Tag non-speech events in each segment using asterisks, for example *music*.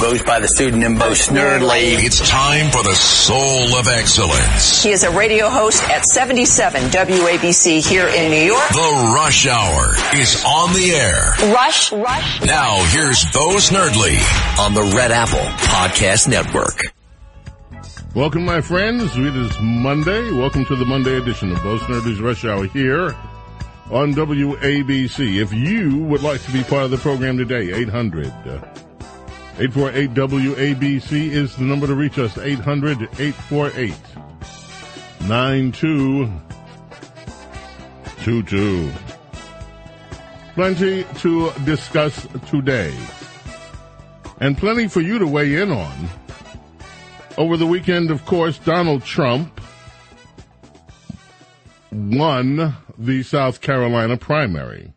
goes by the pseudonym Bo Snerdley. It's time for the Soul of Excellence. He is a radio host at 77 WABC here in New York. The Rush Hour is on the air. Rush, Rush. Now here's Bo Snerdley on the Red Apple Podcast Network. Welcome, my friends. It is Monday. Welcome to the Monday edition of Bo Snerdley's Rush Hour here on WABC. If you would like to be part of the program today, 800- uh, 848 WABC is the number to reach us. 800 848 9222. Plenty to discuss today. And plenty for you to weigh in on. Over the weekend, of course, Donald Trump won the South Carolina primary.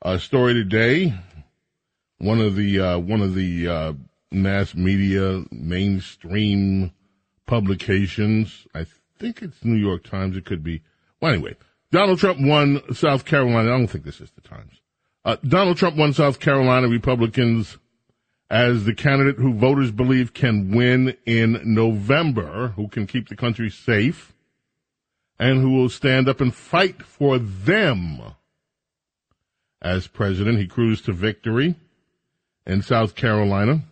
A story today one of the uh, one of the uh, mass media mainstream publications. I think it's New York Times. It could be. Well, anyway, Donald Trump won South Carolina. I don't think this is the Times. Uh, Donald Trump won South Carolina Republicans as the candidate who voters believe can win in November, who can keep the country safe, and who will stand up and fight for them. As president, he cruised to victory in South Carolina,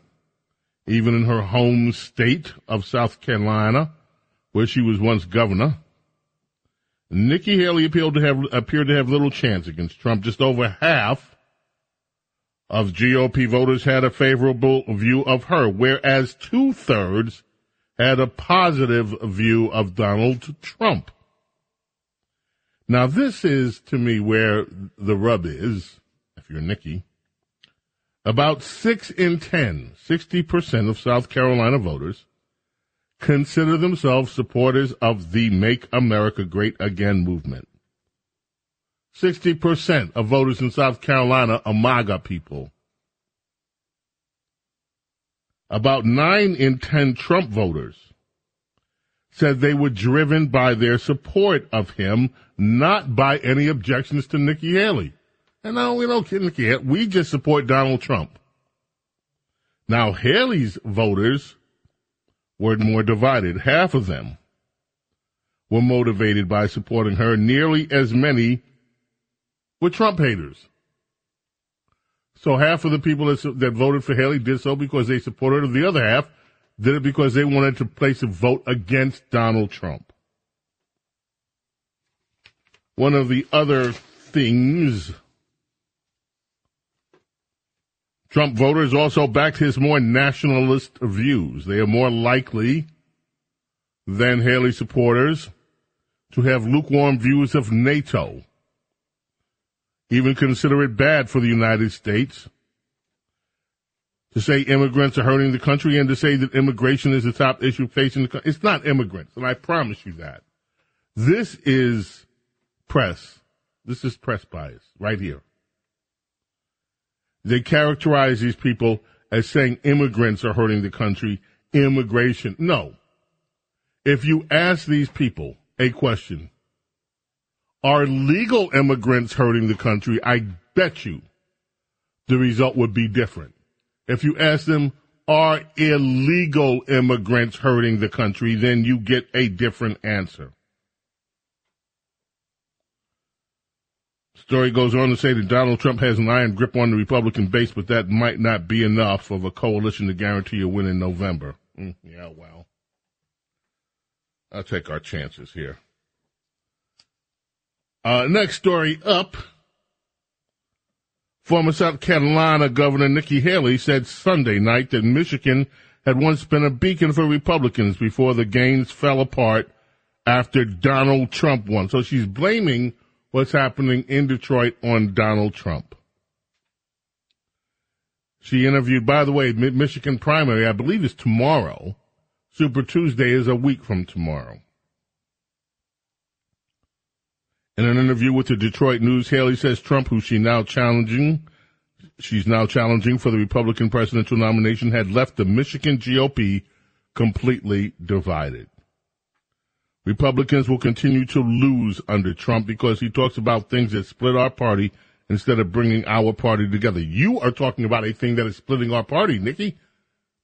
even in her home state of South Carolina, where she was once governor. Nikki Haley appeared to have appeared to have little chance against Trump. Just over half of GOP voters had a favorable view of her, whereas two thirds had a positive view of Donald Trump. Now this is to me where the rub is, if you're Nikki. About 6 in 10, 60% of South Carolina voters consider themselves supporters of the Make America Great Again movement. 60% of voters in South Carolina are MAGA people. About 9 in 10 Trump voters said they were driven by their support of him, not by any objections to Nikki Haley. And no, we don't care. We just support Donald Trump. Now, Haley's voters were more divided. Half of them were motivated by supporting her. Nearly as many were Trump haters. So half of the people that, that voted for Haley did so because they supported her. The other half did it because they wanted to place a vote against Donald Trump. One of the other things Trump voters also backed his more nationalist views. They are more likely than Haley supporters to have lukewarm views of NATO, even consider it bad for the United States, to say immigrants are hurting the country and to say that immigration is the top issue facing the country. It's not immigrants, and I promise you that. This is press. This is press bias right here they characterize these people as saying immigrants are hurting the country, immigration. No. If you ask these people a question, are legal immigrants hurting the country? I bet you the result would be different. If you ask them, are illegal immigrants hurting the country? Then you get a different answer. Story goes on to say that Donald Trump has an iron grip on the Republican base, but that might not be enough of a coalition to guarantee a win in November. Mm, yeah, well, I'll take our chances here. Uh, next story up. Former South Carolina Governor Nikki Haley said Sunday night that Michigan had once been a beacon for Republicans before the gains fell apart after Donald Trump won. So she's blaming what's happening in Detroit on Donald Trump. She interviewed, by the way, Michigan primary, I believe is tomorrow. Super Tuesday is a week from tomorrow. In an interview with the Detroit News, Haley says Trump, who she now challenging, she's now challenging for the Republican presidential nomination, had left the Michigan GOP completely divided. Republicans will continue to lose under Trump because he talks about things that split our party instead of bringing our party together. You are talking about a thing that is splitting our party, Nikki,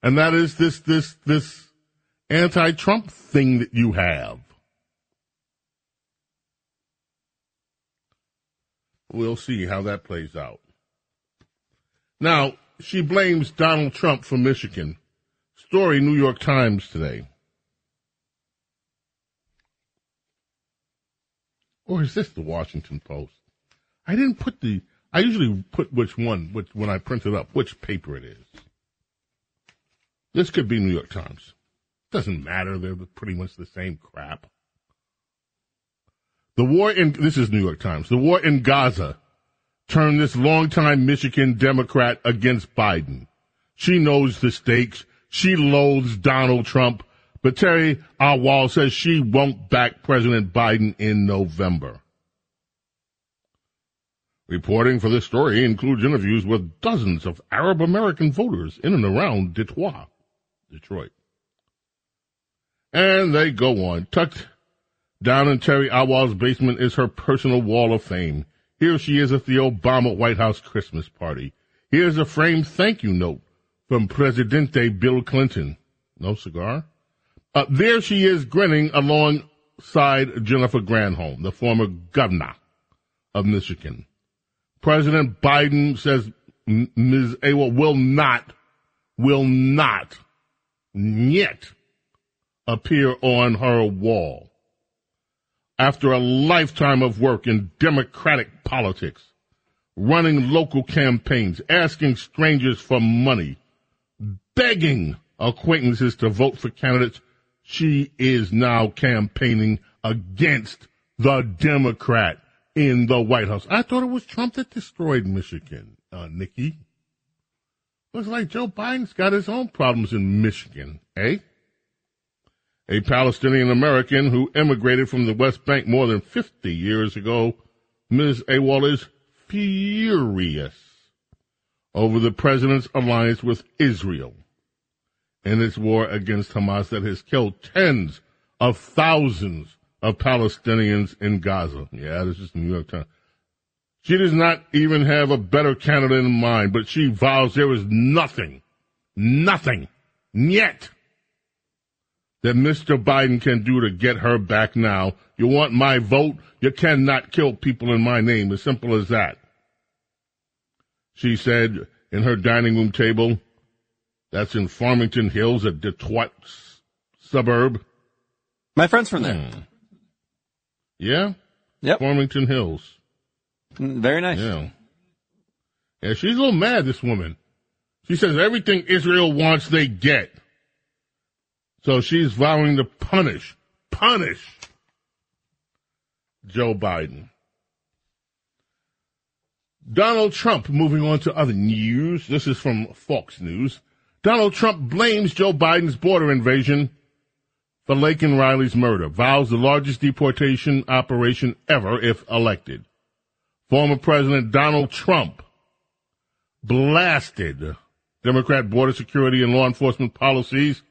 and that is this this this anti-Trump thing that you have. We'll see how that plays out. Now, she blames Donald Trump for Michigan. Story New York Times today. Oh, or is this the Washington Post? I didn't put the. I usually put which one, which when I print it up, which paper it is. This could be New York Times. Doesn't matter. They're pretty much the same crap. The war in this is New York Times. The war in Gaza turned this longtime Michigan Democrat against Biden. She knows the stakes. She loathes Donald Trump. But Terry Ahwal says she won't back President Biden in November. Reporting for this story includes interviews with dozens of Arab American voters in and around Detroit. Detroit. And they go on. Tucked down in Terry Ahwal's basement is her personal wall of fame. Here she is at the Obama White House Christmas party. Here's a framed thank you note from Presidente Bill Clinton. No cigar? Uh, there she is grinning alongside Jennifer Granholm, the former governor of Michigan. President Biden says Ms. Ahwal will not, will not yet appear on her wall. After a lifetime of work in Democratic politics, running local campaigns, asking strangers for money, begging acquaintances to vote for candidates, she is now campaigning against the Democrat in the White House. I thought it was Trump that destroyed Michigan, uh, Nikki. Looks like Joe Biden's got his own problems in Michigan, eh? A Palestinian American who immigrated from the West Bank more than 50 years ago, Ms. Ahwal is furious over the president's alliance with Israel in its war against Hamas that has killed tens of thousands of Palestinians in Gaza. Yeah, this is New York Times. She does not even have a better candidate in mind, but she vows there is nothing, nothing yet that Mr. Biden can do to get her back now. You want my vote? You cannot kill people in my name. As simple as that. She said in her dining room table, that's in Farmington Hills, a Detroit suburb. My friend's from there. Hmm. Yeah? Yep. Farmington Hills. Mm, very nice. Yeah. Yeah, she's a little mad, this woman. She says everything Israel wants, they get. So she's vowing to punish, punish Joe Biden. Donald Trump, moving on to other news. This is from Fox News. Donald Trump blames Joe Biden's border invasion for Laken Riley's murder, vows the largest deportation operation ever if elected. Former President Donald Trump blasted Democrat border security and law enforcement policies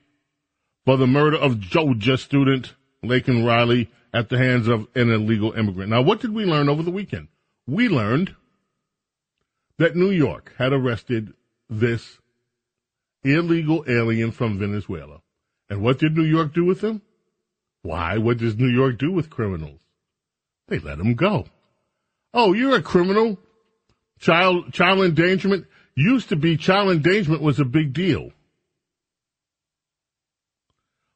for the murder of Georgia student Laken Riley at the hands of an illegal immigrant. Now, what did we learn over the weekend? We learned that New York had arrested this illegal alien from Venezuela. And what did New York do with him? Why, what does New York do with criminals? They let him go. Oh, you're a criminal? Child, child endangerment? Used to be child endangerment was a big deal.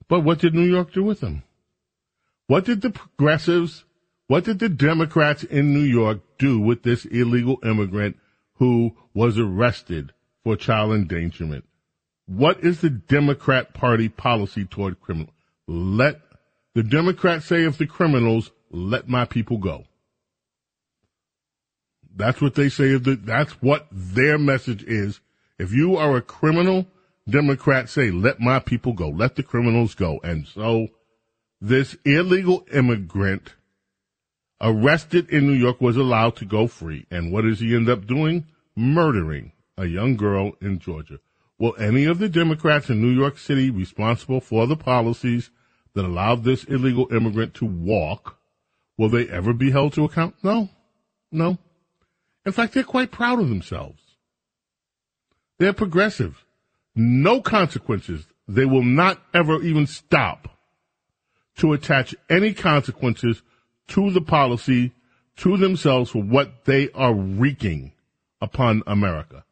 But what did New York do with him? What did the progressives, what did the Democrats in New York do with this illegal immigrant who was arrested for child endangerment? What is the Democrat Party policy toward criminals? Let the Democrats say of the criminals, let my people go. That's what they say that's what their message is If you are a criminal, Democrats say, let my people go, let the criminals go. And so this illegal immigrant arrested in New York was allowed to go free. And what does he end up doing? Murdering a young girl in Georgia. Will any of the Democrats in New York City responsible for the policies that allowed this illegal immigrant to walk, will they ever be held to account? No. No. In fact, they're quite proud of themselves. They're progressive. No consequences. They will not ever even stop to attach any consequences to the policy, to themselves for what they are wreaking upon America.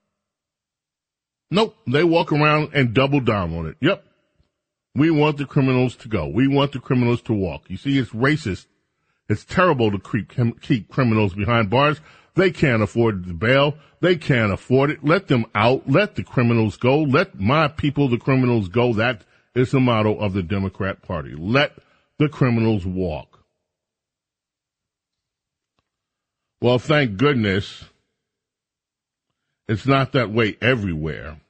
Nope, they walk around and double down on it. Yep. We want the criminals to go. We want the criminals to walk. You see, it's racist. It's terrible to keep, keep criminals behind bars. They can't afford the bail. They can't afford it. Let them out. Let the criminals go. Let my people, the criminals, go. That is the motto of the Democrat Party. Let the criminals walk. Well, thank goodness it's not that way everywhere.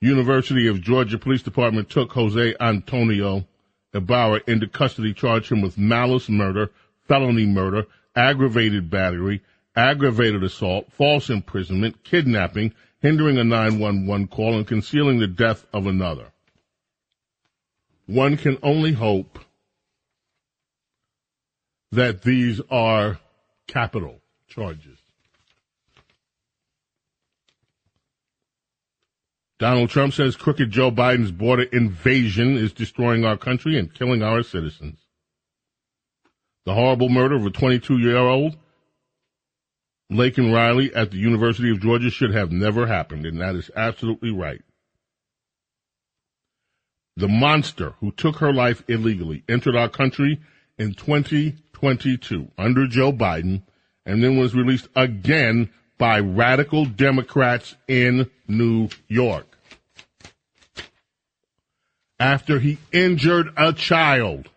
University of Georgia Police Department took Jose Antonio Ibarra into custody, charged him with malice murder, felony murder, aggravated battery, aggravated assault, false imprisonment, kidnapping, hindering a 911 call, and concealing the death of another. One can only hope that these are capital charges. Donald Trump says crooked Joe Biden's border invasion is destroying our country and killing our citizens. The horrible murder of a 22 year old Laken Riley at the University of Georgia should have never happened, and that is absolutely right. The monster who took her life illegally entered our country in 2022 under Joe Biden and then was released again by radical Democrats in New York after he injured a child.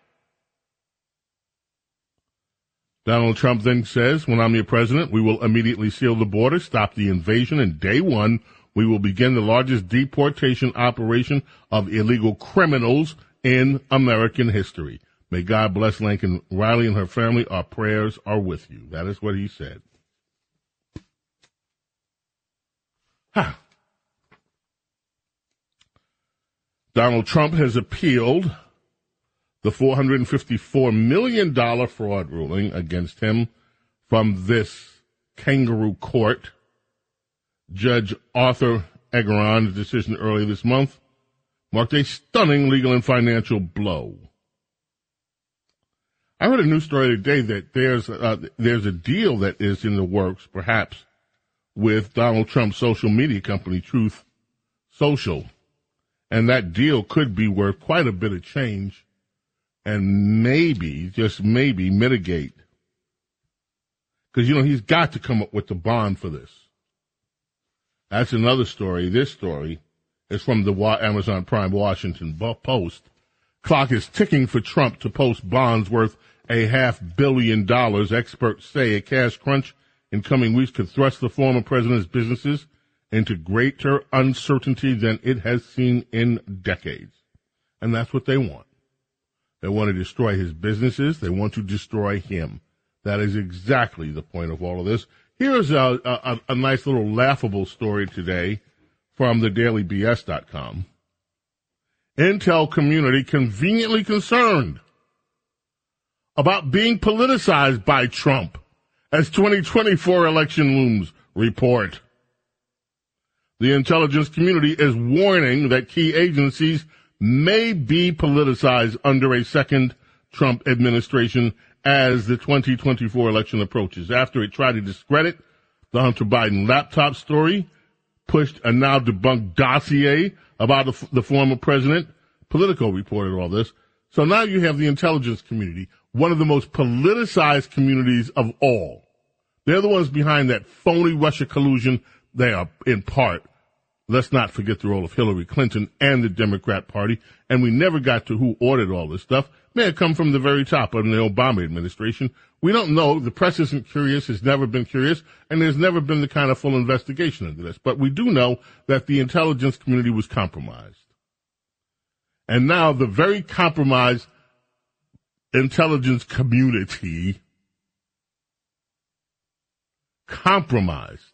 Donald Trump then says, when I'm your president, we will immediately seal the border, stop the invasion, and day one, we will begin the largest deportation operation of illegal criminals in American history. May God bless Lincoln Riley and her family. Our prayers are with you. That is what he said. Huh. Donald Trump has appealed the $454 million fraud ruling against him from this kangaroo court. Judge Arthur Engoron's decision earlier this month marked a stunning legal and financial blow. I heard a news story today that there's uh, there's a deal that is in the works, perhaps, with Donald Trump's social media company, Truth Social and that deal could be worth quite a bit of change and maybe, just maybe, mitigate. Because, you know, he's got to come up with the bond for this. That's another story. This story is from the Amazon Prime Washington Post. Clock is ticking for Trump to post bonds worth a half billion dollars. Experts say a cash crunch in coming weeks could thrust the former president's businesses into greater uncertainty than it has seen in decades. And that's what they want. They want to destroy his businesses. They want to destroy him. That is exactly the point of all of this. Here's a, a, a nice little laughable story today from the dailybs.com. Intel community conveniently concerned about being politicized by Trump as 2024 election looms report. The intelligence community is warning that key agencies may be politicized under a second Trump administration as the 2024 election approaches. After it tried to discredit the Hunter Biden laptop story, pushed a now debunked dossier about the, the former president, Politico reported all this. So now you have the intelligence community, one of the most politicized communities of all. They're the ones behind that phony Russia collusion. They are in part Let's not forget the role of Hillary Clinton and the Democrat Party. And we never got to who ordered all this stuff. May have come from the very top of the Obama administration We don't know. The press isn't curious, has never been curious, and there's never been the kind of full investigation into this. But we do know that the intelligence community was compromised. And now the very compromised intelligence community compromised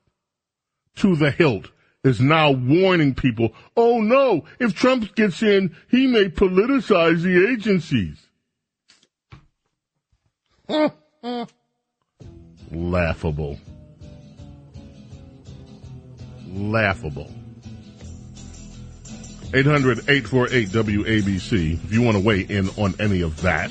to the hilt is now warning people, oh no, if Trump gets in, he may politicize the agencies. *laughs* Laughable. Laughable. 800 848 WABC if you want to weigh in on any of that.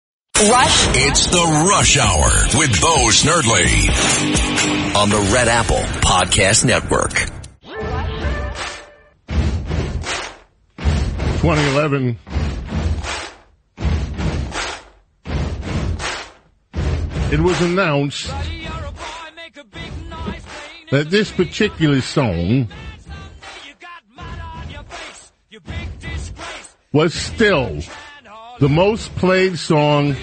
Rush. It's the Rush Hour with Bo Snerdley on the Red Apple Podcast Network. 2011. It was announced that this particular song was still the most played song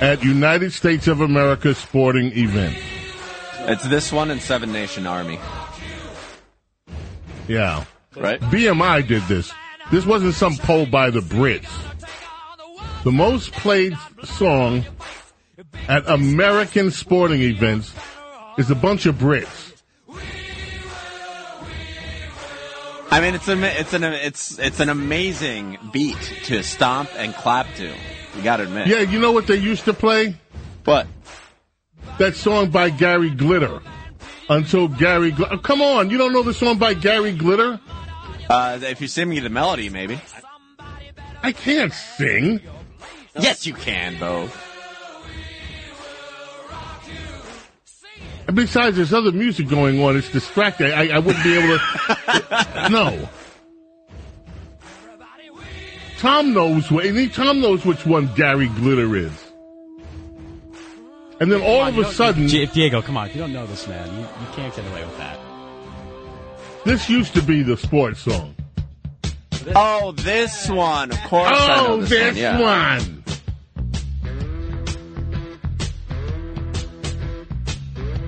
at United States of America sporting event. It's this one and Seven Nation Army. Yeah. Right? BMI did this. This wasn't some poll by the Brits. The most played song at American sporting events is a bunch of Brits. I mean, it's an it's an it's it's an amazing beat to stomp and clap to. You got to admit. Yeah, you know what they used to play? But That song by Gary Glitter. Until Gary, Gl- oh, come on, you don't know the song by Gary Glitter? uh, if you sing me the melody, maybe. I can't sing. Yes, you can, though. And besides, there's other music going on. It's distracting. I, I wouldn't be able to. *laughs* no. Tom knows what. and he- Tom knows which one Gary Glitter is. And then all of a sudden, Diego, come on. If you don't know this man, you, you can't get away with that. this used to be the sports song. Oh, this one. Of course, I know Oh, this, this one. Yeah. one.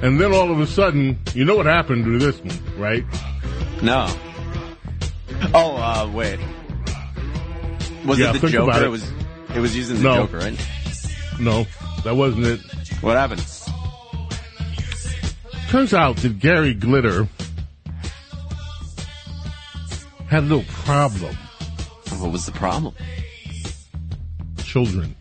And then all of a sudden, you know what happened to this one, right? No. Oh, uh, wait. Was Yeah, it the Joker? it. It was. It was using the No. Joker, right? No, that wasn't it. What happened? Turns out that Gary Glitter had a little problem. What was the problem? Children.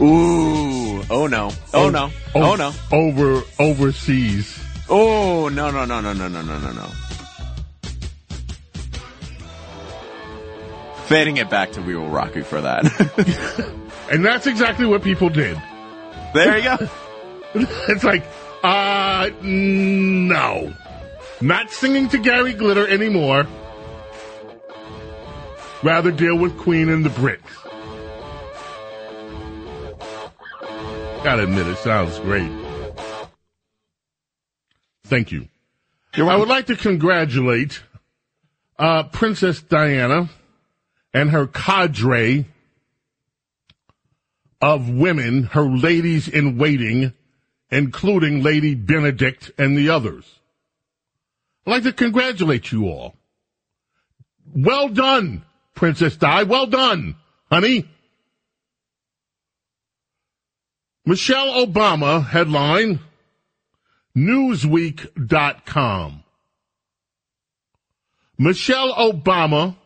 Ooh. Oh no. Oh no. Oh no. Over overseas. Oh no no no no no no no no no. Fading it back to We Will Rock You for that. *laughs* And that's exactly what people did. there you go. *laughs* It's like, uh, no. Not singing to Gary Glitter anymore. Rather deal with Queen and the Bricks. Gotta admit, it sounds great. Thank you. I would like to congratulate uh, Princess Diana and her cadre of women, her ladies in waiting, including Lady Benedict and the others. I'd like to congratulate you all. Well done, Princess Di. Well done, honey. Michelle Obama headline Newsweek.com. Michelle Obama,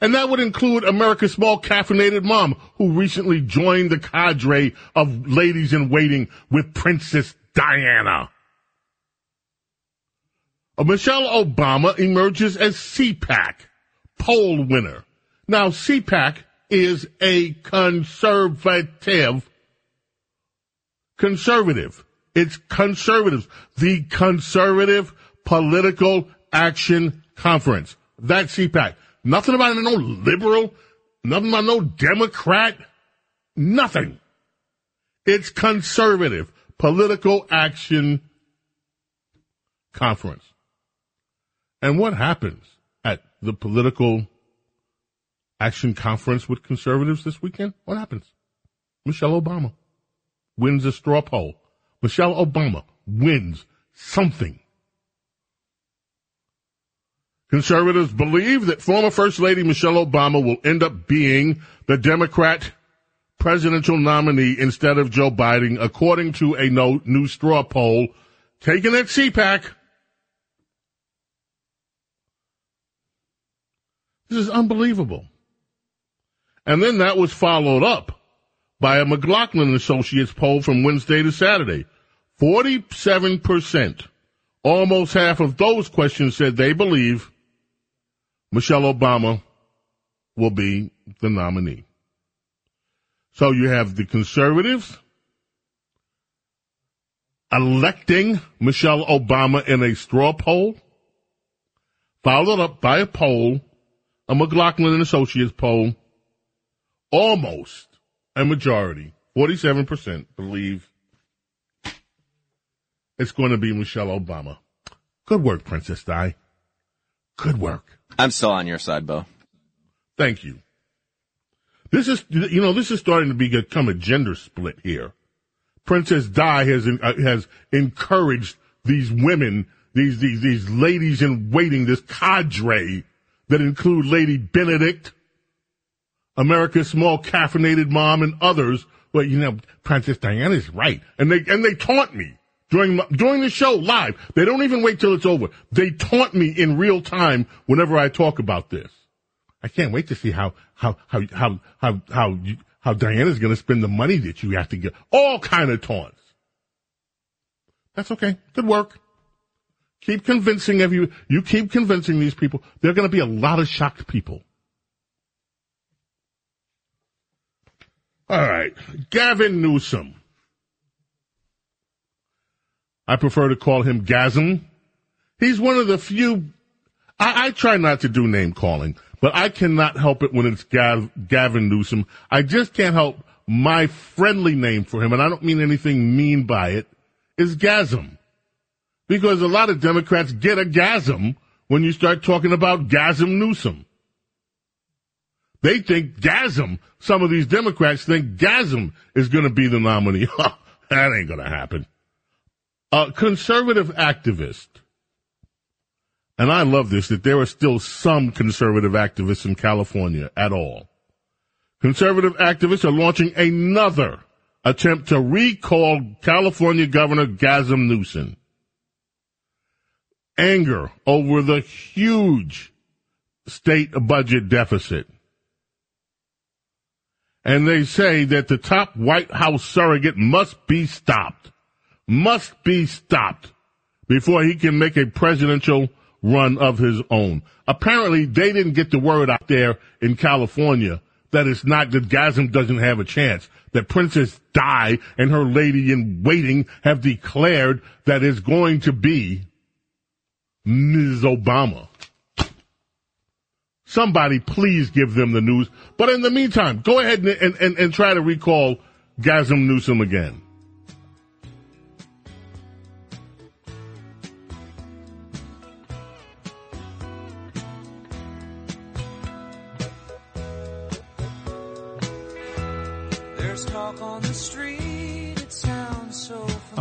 and that would include America's small caffeinated mom, who recently joined the cadre of ladies in waiting with Princess Diana. Uh, Michelle Obama emerges as CPAC poll winner. Now, CPAC is a conservative, conservative. It's conservatives. The Conservative Political Action Conference. That's CPAC. Nothing about no liberal, nothing about no Democrat, nothing. It's conservative political action conference. And what happens at the political action conference with conservatives this weekend? What happens? Michelle Obama wins a straw poll. Michelle Obama wins something. Conservatives believe that former First Lady Michelle Obama will end up being the Democrat presidential nominee instead of Joe Biden, according to a new straw poll taken at CPAC. This is unbelievable. And then that was followed up by a McLaughlin Associates poll from Wednesday to Saturday. 47%, almost half of those questions said they believe Michelle Obama will be the nominee. So you have the conservatives electing Michelle Obama in a straw poll, followed up by a poll, a McLaughlin and Associates poll, almost a majority, 47% believe it's going to be Michelle Obama. Good work, Princess Di. Good work. I'm still on your side, Bo. Thank you. This is, you know, this is starting to become a gender split here. Princess Di has uh, has encouraged these women, these these these ladies in waiting, this cadre that include Lady Benedict, America's small caffeinated mom, and others. Well, you know, Princess Diana is right, and they and they taunt me during during the show live. They don't even wait till it's over. They taunt me in real time whenever I talk about this. I can't wait to see how how how how how how you, how Diana's going to spend the money that you have to get. All kind of taunts. That's okay. Good work. Keep convincing of you. You keep convincing these people. There are going to be a lot of shocked people. All right. Gavin Newsom. I prefer to call him Gasm. He's one of the few. I, I try not to do name calling but I cannot help it when it's Gav, Gavin Newsom. I just can't help my friendly name for him, and I don't mean anything mean by it, is Gasm. Because a lot of Democrats get a gasm when you start talking about Gasm Newsom. They think Gasm, some of these Democrats think Gasm is going to be the nominee. *laughs* that ain't going to happen. A conservative activist and I love this, that there are still some conservative activists in California at all. Conservative activists are launching another attempt to recall California Governor Gavin Newsom. Anger over the huge state budget deficit. And they say that the top White House surrogate must be stopped. Must be stopped before he can make a presidential run of his own. Apparently, they didn't get the word out there in California that it's not that Gasm doesn't have a chance. That Princess Di and her lady in waiting have declared that it's going to be Ms. Obama. Somebody please give them the news. But in the meantime, go ahead and, and, and, and try to recall Gasm Newsom again.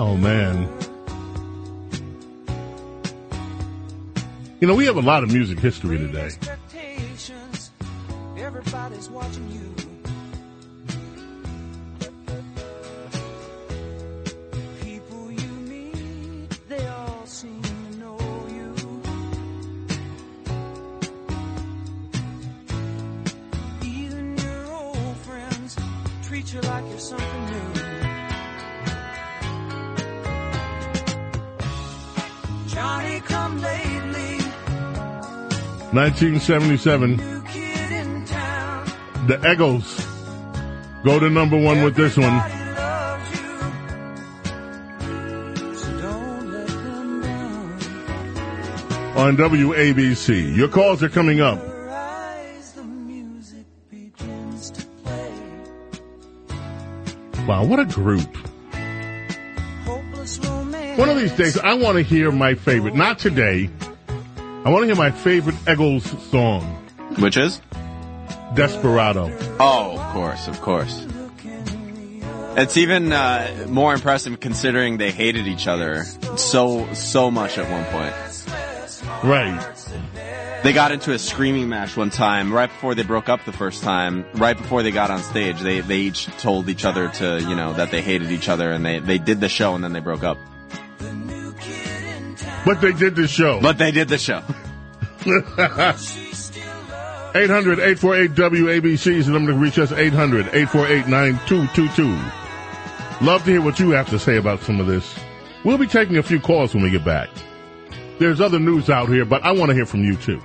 Oh man. You know, we have a lot of music history today. Treat you like you're something new. 1977, kid in town. the Eagles go to number one with this one. On WABC. Your calls are coming up. Wow, what a group. One of these days, I want to hear my favorite. Not today. I want to hear my favorite Eagles song. Which is? Desperado. Oh, of course, of course. It's even uh, more impressive considering they hated each other so so much at one point. Right. They got into a screaming match one time right before they broke up the first time. Right before they got on stage, they they each told each other to you know that they hated each other and they they did the show and then they broke up. But they did the show. But they did the show. *laughs* 800 848 WABC is the number to reach us. 800 848 9222. Love to hear what you have to say about some of this. We'll be taking a few calls when we get back. There's other news out here, but I want to hear from you too.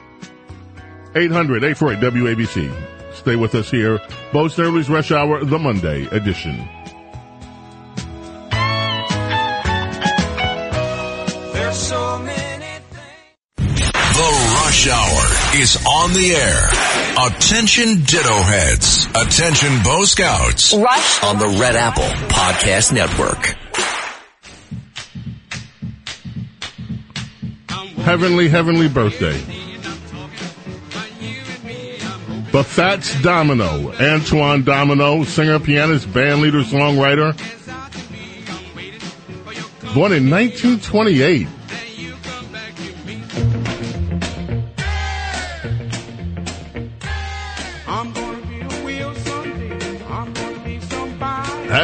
800 848 WABC. Stay with us here. Bo Snerdley's Rush Hour, the Monday edition. There's so many The Rush Hour is on the air. Attention Ditto Heads. Attention Bo Scouts. Rush on the Red Apple Podcast Network. Heavenly, heavenly birthday. The Fats Domino, Antoine Domino, singer, pianist, band leader, songwriter. Born in 1928.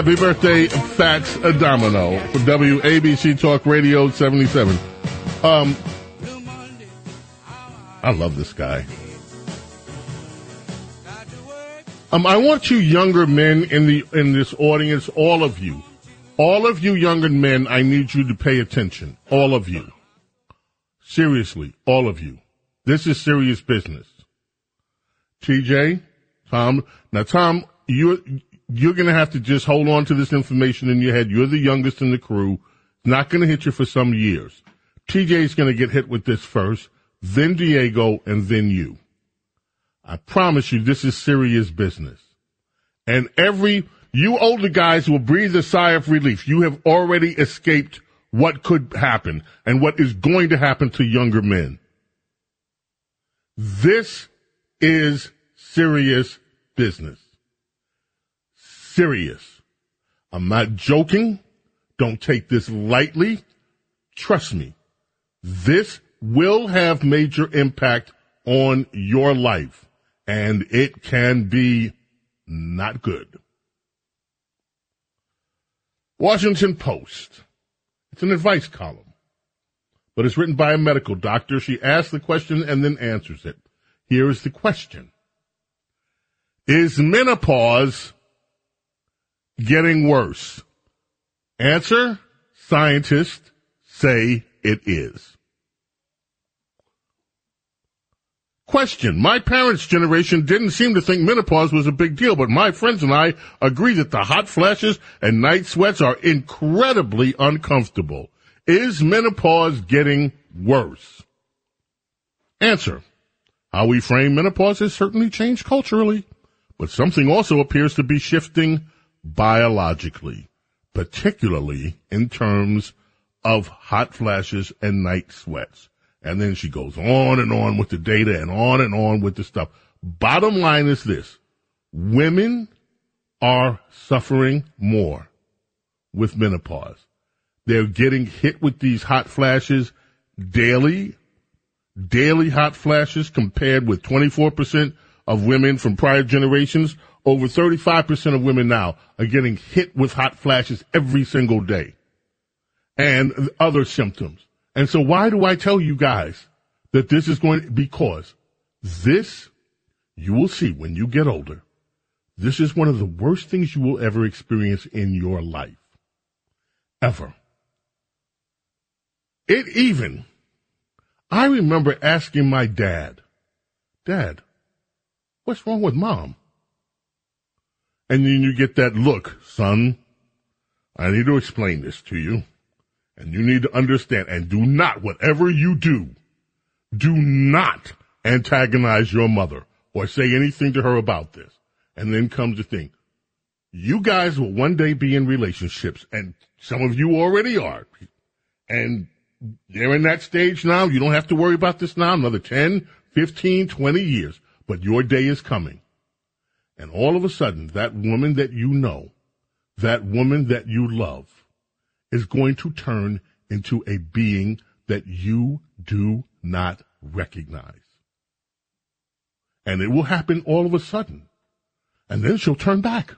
Happy birthday, Fats Domino, for WABC Talk Radio 77. Um, I love this guy. Um, I want you younger men in the in this audience, all of you, all of you younger men, I need you to pay attention. All of you, seriously, all of you. This is serious business. TJ, Tom. Now, Tom, you you're going to have to just hold on to this information in your head. You're the youngest in the crew. Not going to hit you for some years. TJ's going to get hit with this first, then Diego, and then you. I promise you, this is serious business. And every, you older guys will breathe a sigh of relief. You have already escaped what could happen and what is going to happen to younger men. This is serious business. Serious. I'm not joking. Don't take this lightly. Trust me. This will have major impact on your life and it can be not good. Washington Post. It's an advice column, but it's written by a medical doctor. She asks the question and then answers it. Here is the question. Is menopause getting worse? Answer, scientists say it is. Question. My parents' generation didn't seem to think menopause was a big deal, but my friends and I agree that the hot flashes and night sweats are incredibly uncomfortable. Is menopause getting worse? Answer. How we frame menopause has certainly changed culturally, but something also appears to be shifting biologically, particularly in terms of hot flashes and night sweats. And then she goes on and on with the data and on and on with the stuff. Bottom line is this. Women are suffering more with menopause. They're getting hit with these hot flashes daily. daily hot flashes compared with 24% of women from prior generations. Over 35% of women now are getting hit with hot flashes every single day and other symptoms. And so why do I tell you guys that this is going to, because this you will see when you get older. This is one of the worst things you will ever experience in your life. Ever. It even, I remember asking my dad, Dad, what's wrong with mom? And then you get that look, son, I need to explain this to you. And you need to understand and do not, whatever you do, do not antagonize your mother or say anything to her about this. And then comes the thing. You guys will one day be in relationships and some of you already are. And they're in that stage now. You don't have to worry about this now. Another 10, 15, 20 years. But your day is coming. And all of a sudden, that woman that you know, that woman that you love, is going to turn into a being that you do not recognize. And it will happen all of a sudden. And then she'll turn back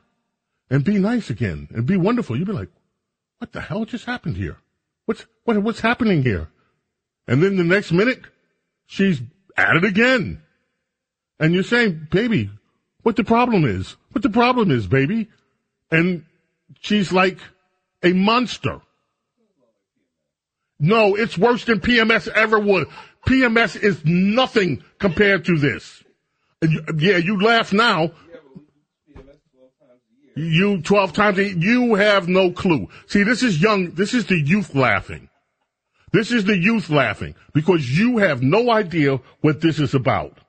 and be nice again and be wonderful. You'll be like, what the hell just happened here? What's, what, what's happening here? And then the next minute, she's at it again. And you're saying, baby, what the problem is? What the problem is, baby? And she's like a monster. No, it's worse than PMS ever would. PMS is nothing compared to this. And you, yeah, you laugh now. You 12 times, a- year. you have no clue. See, this is young, this is the youth laughing. This is the youth laughing because you have no idea what this is about.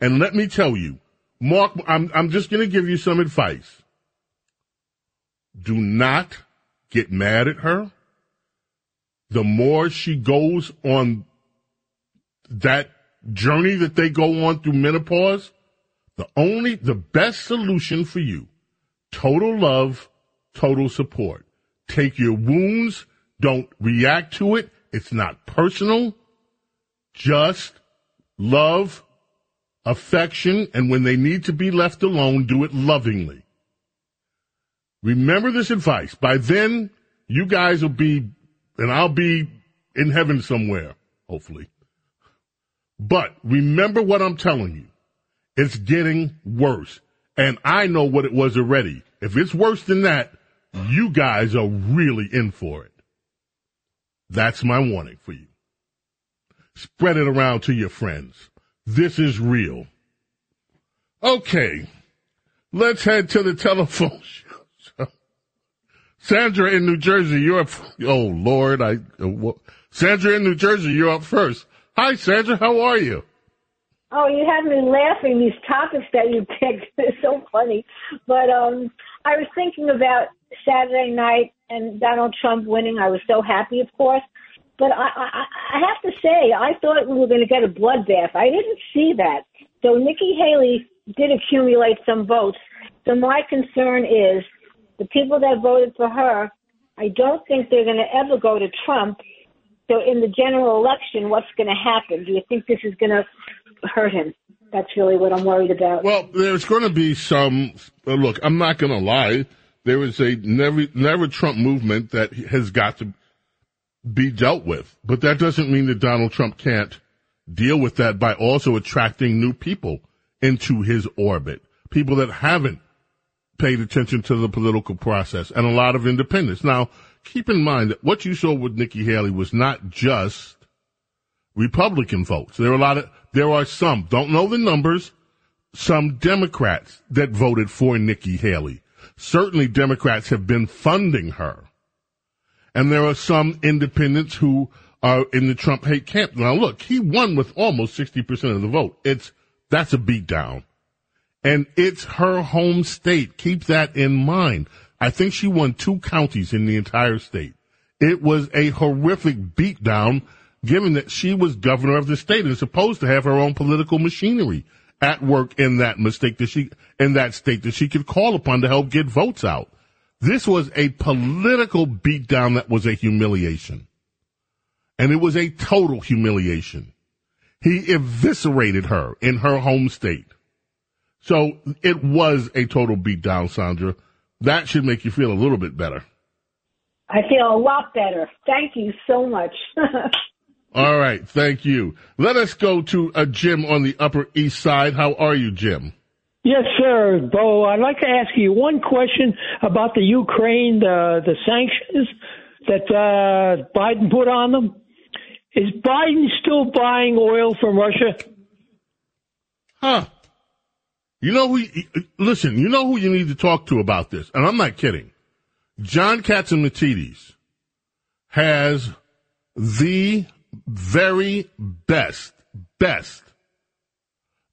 And let me tell you, Mark, I'm, I'm just going to give you some advice. Do not get mad at her. The more she goes on that journey that they go on through menopause, the only, the best solution for you, total love, total support. Take your wounds, don't react to it. It's not personal. Just love, affection, and when they need to be left alone, do it lovingly. Remember this advice. By then, you guys will be, and I'll be in heaven somewhere, hopefully. But remember what I'm telling you. It's getting worse. And I know what it was already. If it's worse than that, you guys are really in for it. That's my warning for you. Spread it around to your friends. This is real. Okay. Let's head to the *laughs* telephone show. Sandra in New Jersey, you're up. Oh Lord, I, uh, Sandra in New Jersey, you're up first. Hi Sandra, how are you? Oh, you had me laughing. These topics that you *laughs* picked are so funny. But um, I was thinking about Saturday night and Donald Trump winning. I was so happy, of course. But I, I, I have to say, I thought we were going to get a bloodbath. I didn't see that. So Nikki Haley did accumulate some votes. So my concern is the people that voted for her. I don't think they're going to ever go to Trump. So in the general election, what's going to happen? Do you think this is going to hurt him? That's really what I'm worried about. Well, there's going to be some. Uh, look, I'm not going to lie. There is a never, never Trump movement that has got to be dealt with, but that doesn't mean that Donald Trump can't deal with that by also attracting new people into his orbit, people that haven't paid attention to the political process, and a lot of independents. Now, keep in mind that what you saw with Nikki Haley was not just Republican votes. There are a lot of, there are some, don't know the numbers, some Democrats that voted for Nikki Haley. Certainly Democrats have been funding her. And there are some independents who are in the Trump hate camp. Now look, he won with almost 60% of the vote. It's, that's a beatdown. And it's her home state. Keep that in mind. I think she won two counties in the entire state. It was a horrific beatdown given that she was governor of the state and supposed to have her own political machinery at work in that mistake that she, in that state that she could call upon to help get votes out. This was a political beatdown that was a humiliation. And it was a total humiliation. He eviscerated her in her home state. So it was a total beatdown, Sandra. That should make you feel a little bit better. I feel a lot better. Thank you so much. *laughs* All right. Thank you. Let us go to a Jim on the Upper East Side. How are you, Jim? Yes, sir, Bo. I'd like to ask you one question about the Ukraine, the the sanctions that uh, Biden put on them. Is Biden still buying oil from Russia? Huh. You know who, listen, you know who you need to talk to about this, and I'm not kidding. John Catsimatidis has the very best, best,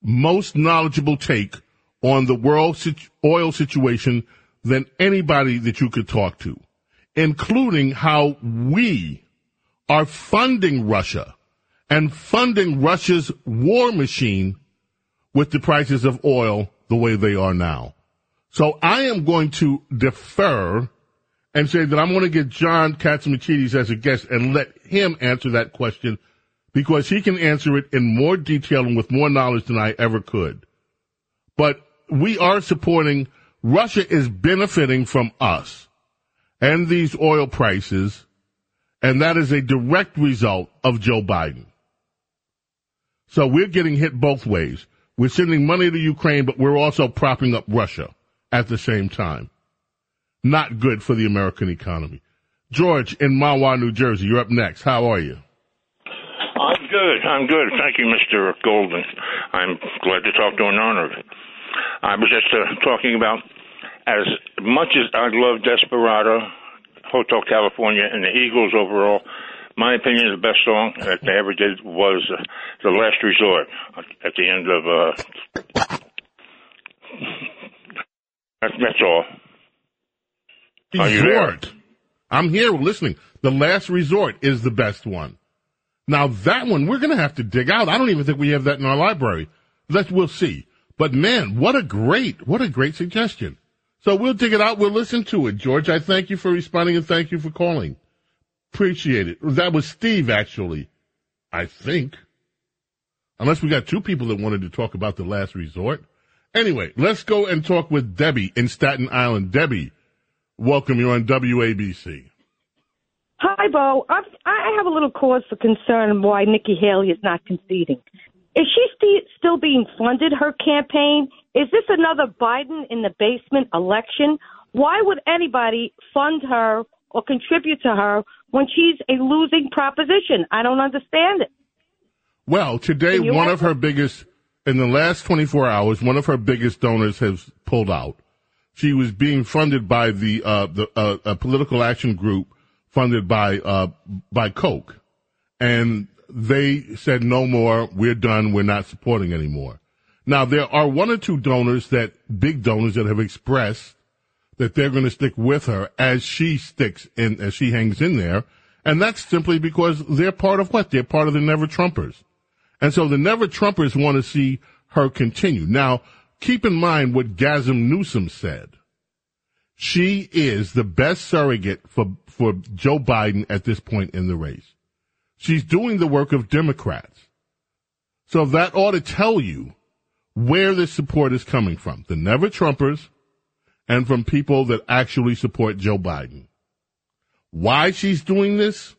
most knowledgeable take on the world oil situation than anybody that you could talk to, including how we are funding Russia and funding Russia's war machine with the prices of oil the way they are now. So I am going to defer and say that I'm going to get John Catsimatidis as a guest and let him answer that question because he can answer it in more detail and with more knowledge than I ever could. But we are supporting, Russia is benefiting from us and these oil prices, and that is a direct result of Joe Biden. So we're getting hit both ways. We're sending money to Ukraine, but we're also propping up Russia at the same time. Not good for the American economy. George in Mahwah, New Jersey, you're up next. How are you? I'm good. I'm good. Thank you, Mr. Golden. I'm glad to talk to an honor. I was just uh, talking about as much as I love Desperado, Hotel California, and the Eagles overall. My opinion, the best song that they ever did was uh, "The Last Resort" at the end of. Uh, that's, that's all. Are you there? Resort. I'm here listening. The last resort is the best one. Now that one we're going to have to dig out. I don't even think we have that in our library. Let's we'll see. But man, what a great what a great suggestion. So we'll dig it out. We'll listen to it. George, I thank you for responding and thank you for calling. Appreciate it. That was Steve actually. I think. Unless we got two people that wanted to talk about the last resort. Anyway, let's go and talk with Debbie in Staten Island. Debbie, welcome. You're on WABC. Hi, Bo. I've, I have a little cause for concern why Nikki Haley is not conceding. Is she sti- still being funded, her campaign? Is this another Biden in the basement election? Why would anybody fund her or contribute to her when she's a losing proposition? I don't understand it. Well, today, one of her biggest, in the last 24 hours, one of her biggest donors has pulled out. She was being funded by the, uh, the, uh, a political action group funded by, uh, by Koch. And they said no more, we're done, we're not supporting anymore. Now, there are one or two donors that, big donors that have expressed that they're going to stick with her as she sticks in, as she hangs in there. And that's simply because they're part of what? They're part of the Never Trumpers. And so the Never Trumpers want to see her continue. Now, keep in mind what Gavin Newsom said. She is the best surrogate for, for Joe Biden at this point in the race. She's doing the work of Democrats. So that ought to tell you where this support is coming from. The Never Trumpers and from people that actually support Joe Biden. Why she's doing this?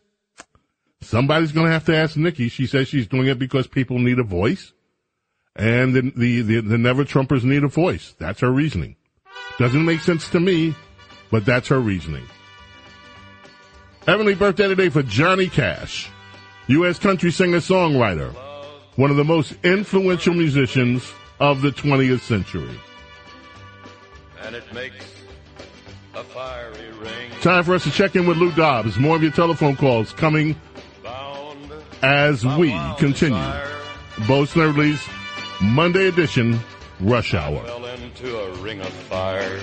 Somebody's going to have to ask Nikki. She says she's doing it because people need a voice, and the the the, the Never Trumpers need a voice. That's her reasoning. Doesn't make sense to me, but that's her reasoning. Heavenly birthday today for Johnny Cash, U.S. country singer songwriter, one of the most influential musicians of the 20th century. and it makes a fiery ring. Time for us to check in with Lou Dobbs. More of your telephone calls coming as we continue. Bo Snerdley's Monday edition, Rush Hour. Fell into a ring of fire.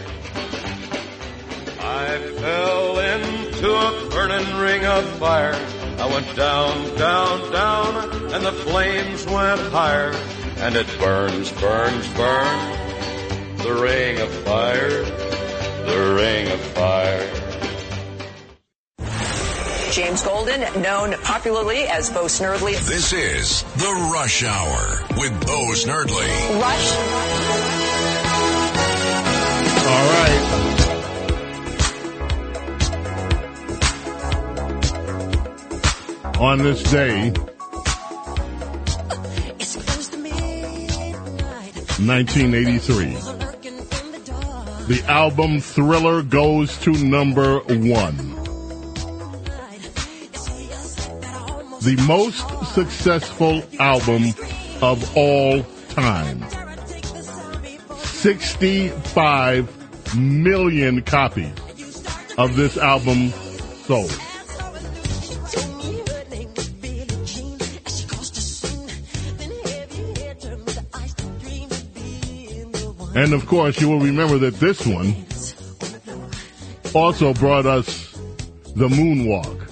I fell into a burning ring of fire. I went down, down, down, and the flames went higher. And it burns, burns, burns. The ring of fire, the ring of fire. James Golden, known popularly as Bo Snerdley. This is The Rush Hour with Bo Snerdley. Rush. All right. On this day, 1983, the album Thriller goes to number one. The most successful album of all time. 65 million copies of this album sold. And of course, you will remember that this one also brought us the moonwalk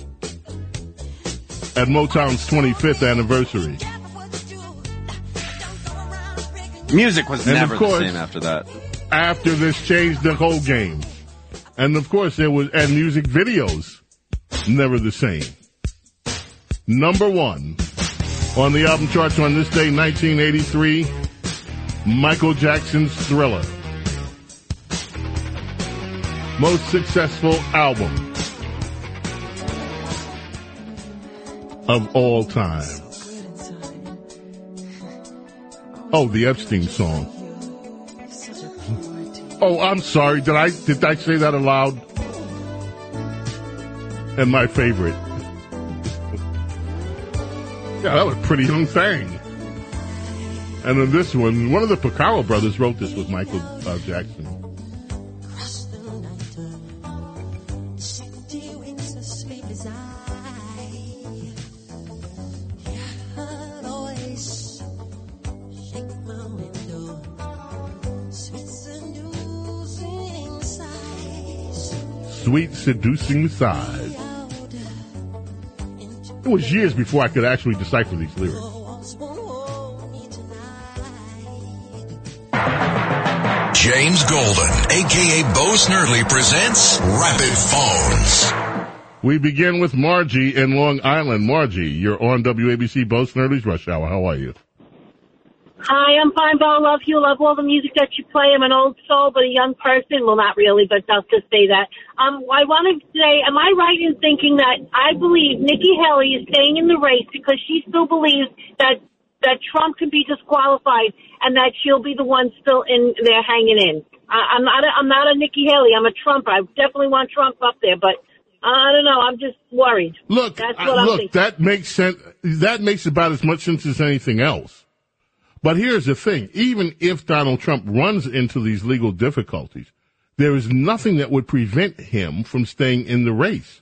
at Motown's 25th anniversary. Music was And never course- the same after that. After this changed the whole game. And of course there was, and music videos, never the same. Number one on the album charts on this day, 1983, Michael Jackson's Thriller. Most successful album of all time. Oh, the Epstein song. Oh, I'm sorry. Did I did I say that aloud? And my favorite. yeah, that was a pretty young thing. And then this one, one of the Porcaro brothers wrote this with Michael uh, Jackson. Sweet seducing sighs. It was years before I could actually decipher these lyrics. James Golden, aka Bo Snerdley presents Rapid Phones. We begin with Margie in Long Island. Margie, you're on WABC Bo Snerdley's Rush Hour. How are you? Hi, I'm fine, Bo. Love you. Love all the music that you play. I'm an old soul, but a young person. Well, not really, but I'll just say that. Um, I wanted to say, am I right in thinking that I believe Nikki Haley is staying in the race because she still believes that that Trump can be disqualified and that she'll be the one still in there hanging in. I, I'm not. A, I'm not a Nikki Haley. I'm a Trump. I definitely want Trump up there, but I don't know. I'm just worried. Look, that's I- look, thinking. that makes sense. That makes about as much sense as anything else. But here's the thing: even if Donald Trump runs into these legal difficulties, there is nothing that would prevent him from staying in the race.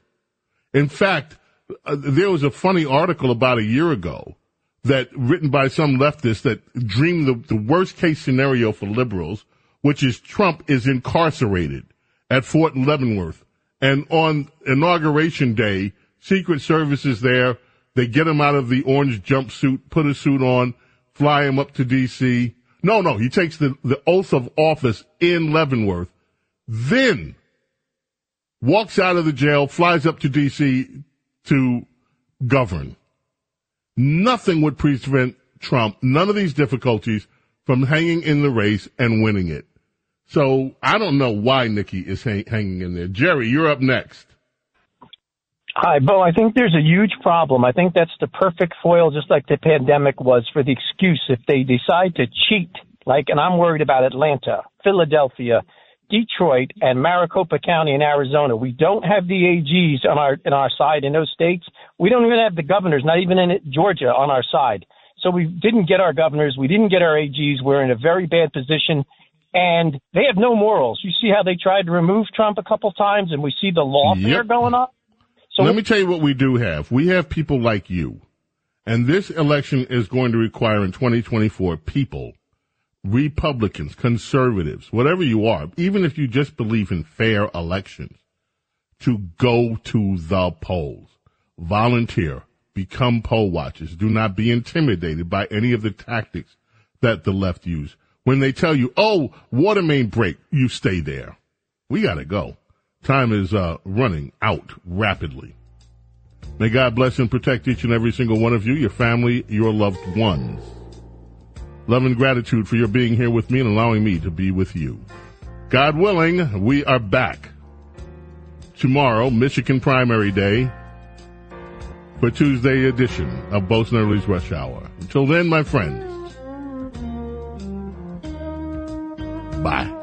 In fact, uh, there was a funny article about a year ago that written by some leftists that dreamed the, the worst case scenario for liberals, which is Trump is incarcerated at Fort Leavenworth. And on inauguration day, Secret Service is there. They get him out of the orange jumpsuit, put a suit on, fly him up to DC. No, no, he takes the, the oath of office in Leavenworth, then walks out of the jail, flies up to DC to govern. Nothing would prevent Trump, none of these difficulties, from hanging in the race and winning it. So I don't know why Nikki is hang- hanging in there. Jerry, you're up next. Hi, Bo. I think there's a huge problem. I think that's the perfect foil, just like the pandemic was, for the excuse if they decide to cheat. Like, and I'm worried about Atlanta, Philadelphia, Detroit, and Maricopa County in Arizona. We don't have the AGs on our in our side in those states. We don't even have the governors, not even in Georgia, on our side. So we didn't get our governors. We didn't get our AGs. We're in a very bad position. And they have no morals. You see how they tried to remove Trump a couple times, and we see the lawfare going on. So Let me tell you what we do have. We have people like you. And this election is going to require in 2024 people, Republicans, conservatives, whatever you are, even if you just believe in fair elections, to go to the polls. Volunteer. Become poll watchers. Do not be intimidated by any of the tactics that the left use. When they tell you, oh, water main break, you stay there. We gotta go. Time is uh, running out rapidly. May God bless and protect each and every single one of you, your family, your loved ones. Love and gratitude for your being here with me and allowing me to be with you. God willing, we are back tomorrow, Michigan primary day, for Tuesday edition of Bo Snerdley's Rush Hour. Until then, my friends, bye.